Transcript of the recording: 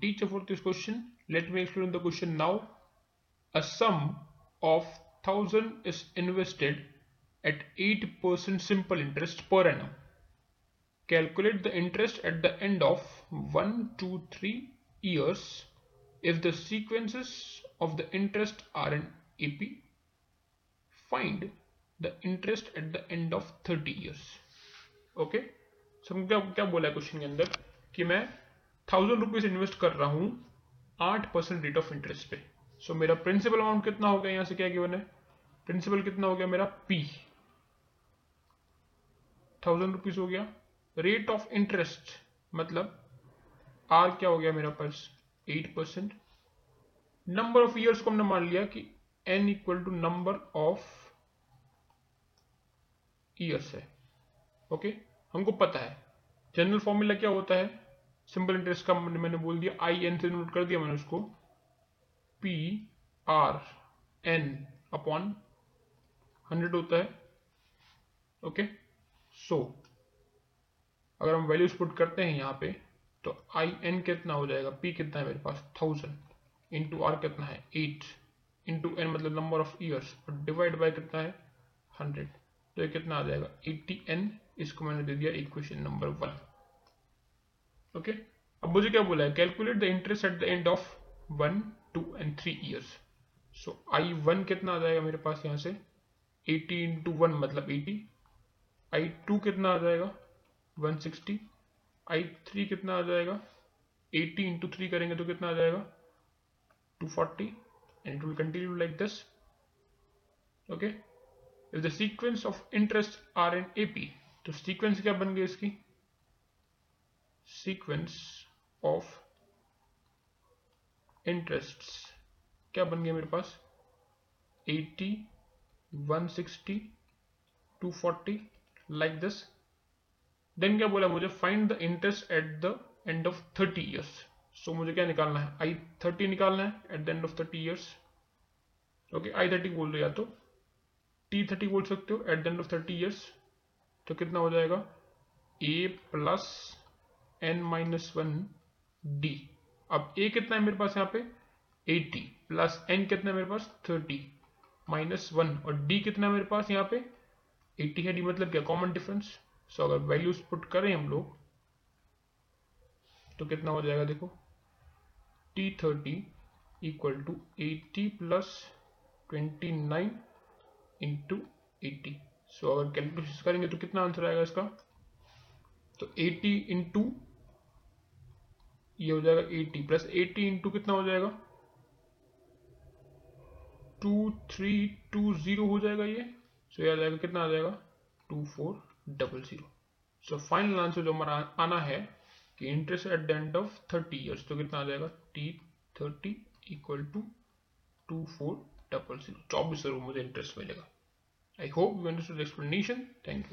teacher for this question. Let me explain the question now. A sum of 1000 is invested at 8% simple interest per annum. Calculate the interest at the end of 1, 2, 3 years if the sequences of the interest are in AP. Find the interest at the end of 30 years. Okay? सब क्या क्या बोला है question के अंदर कि मैं thousand rupees invest कर रहा हूँ आठ परसेंट रेट ऑफ़ इंटरेस्ट पे। सो मेरा प्रिंसिपल अमाउंट कितना हो गया यहाँ से क्या गिवन है? प्रिंसिपल कितना हो गया? मेरा पी थाउज़ेंड रुपीज़ हो गया। रेट ऑफ़ इंटरेस्ट मतलब आर क्या हो गया मेरा पास eight percent. Number of years को हमने मान लिया कि n equal to number of years है। Okay okay? हमको पता है। जनरल फॉर्मूला क्या होता है? सिंपल इंटरेस्ट का मैंने बोल दिया आई एन से नोट कर दिया मैंने उसको। P R N upon hundred होता है। ओके सो so, अगर हम वैल्यूज़ पुट करते हैं यहाँ पे तो आई एन कितना हो जाएगा? पी कितना है मेरे पास? थाउज़ेंड इंटू आर कितना है? एट इंटू एन मतलब नंबर ऑफ़ ईयर्स और डिवाइड बाय कितना है? हंड्रेड तो ये कितना आ जाएगा? एट्टी एन इसको मैंने दे दिया इक्वेशन नंबर वन ओके अब मुझे क्या बोला है? Calculate the interest at the end of one two and three years so I one कितना आ जाएगा मेरे पास यहाँ से? एटी इंटू वन मतलब एटी आई टू कितना आ जाएगा? वन सिक्सटी आई थ्री कितना आ जाएगा? एटी इंटू थ्री करेंगे तो कितना आ जाएगा? Two forty and it will continue like this okay if the sequence of interest are in AP तो सीक्वेंस क्या बन गई इसकी? सीक्वेंस ऑफ़ इंटरेस्ट क्या बन गया मेरे पास? 80 160 240 लाइक दिस देन क्या बोला मुझे? Find the interest at the end of 30 years so मुझे क्या निकालना है? आई थर्टी निकालना है at the end of thirty years okay I thirty बोल दो या तो? टी थर्टी बोल सकते हो at the end of thirty years तो कितना हो जाएगा? A plus n minus one d अब ए कितना है मेरे पास यहाँ पे? 80 प्लस एन कितना है मेरे पास? 30 माइनस वन और डी कितना है मेरे पास यहाँ पे? 80 है डी मतलब क्या? कॉमन डिफरेंस सो अगर वैल्यूज़ पुट करें हम लोग तो कितना हो जाएगा देखो? T thirty equal to eighty plus twenty nine into eighty so अगर कैलकुलेशन करेंगे तो कितना आंसर आएगा इसका? तो 80 इंटू ये हो जाएगा 80 प्लस 80 इंटू कितना हो जाएगा? टू थ्री टू ज़ीरो हो जाएगा ये। सो ये आ जाएगा, कितना आ जाएगा? Two four double zero. So final answer जो हमारा आना है कि interest at the end of thirty years तो कितना आ जाएगा? T thirty equal to two four double zero. चौबीस ज़रूर मुझे इंटरेस्ट मिलेगा। I hope you understood the explanation. Thank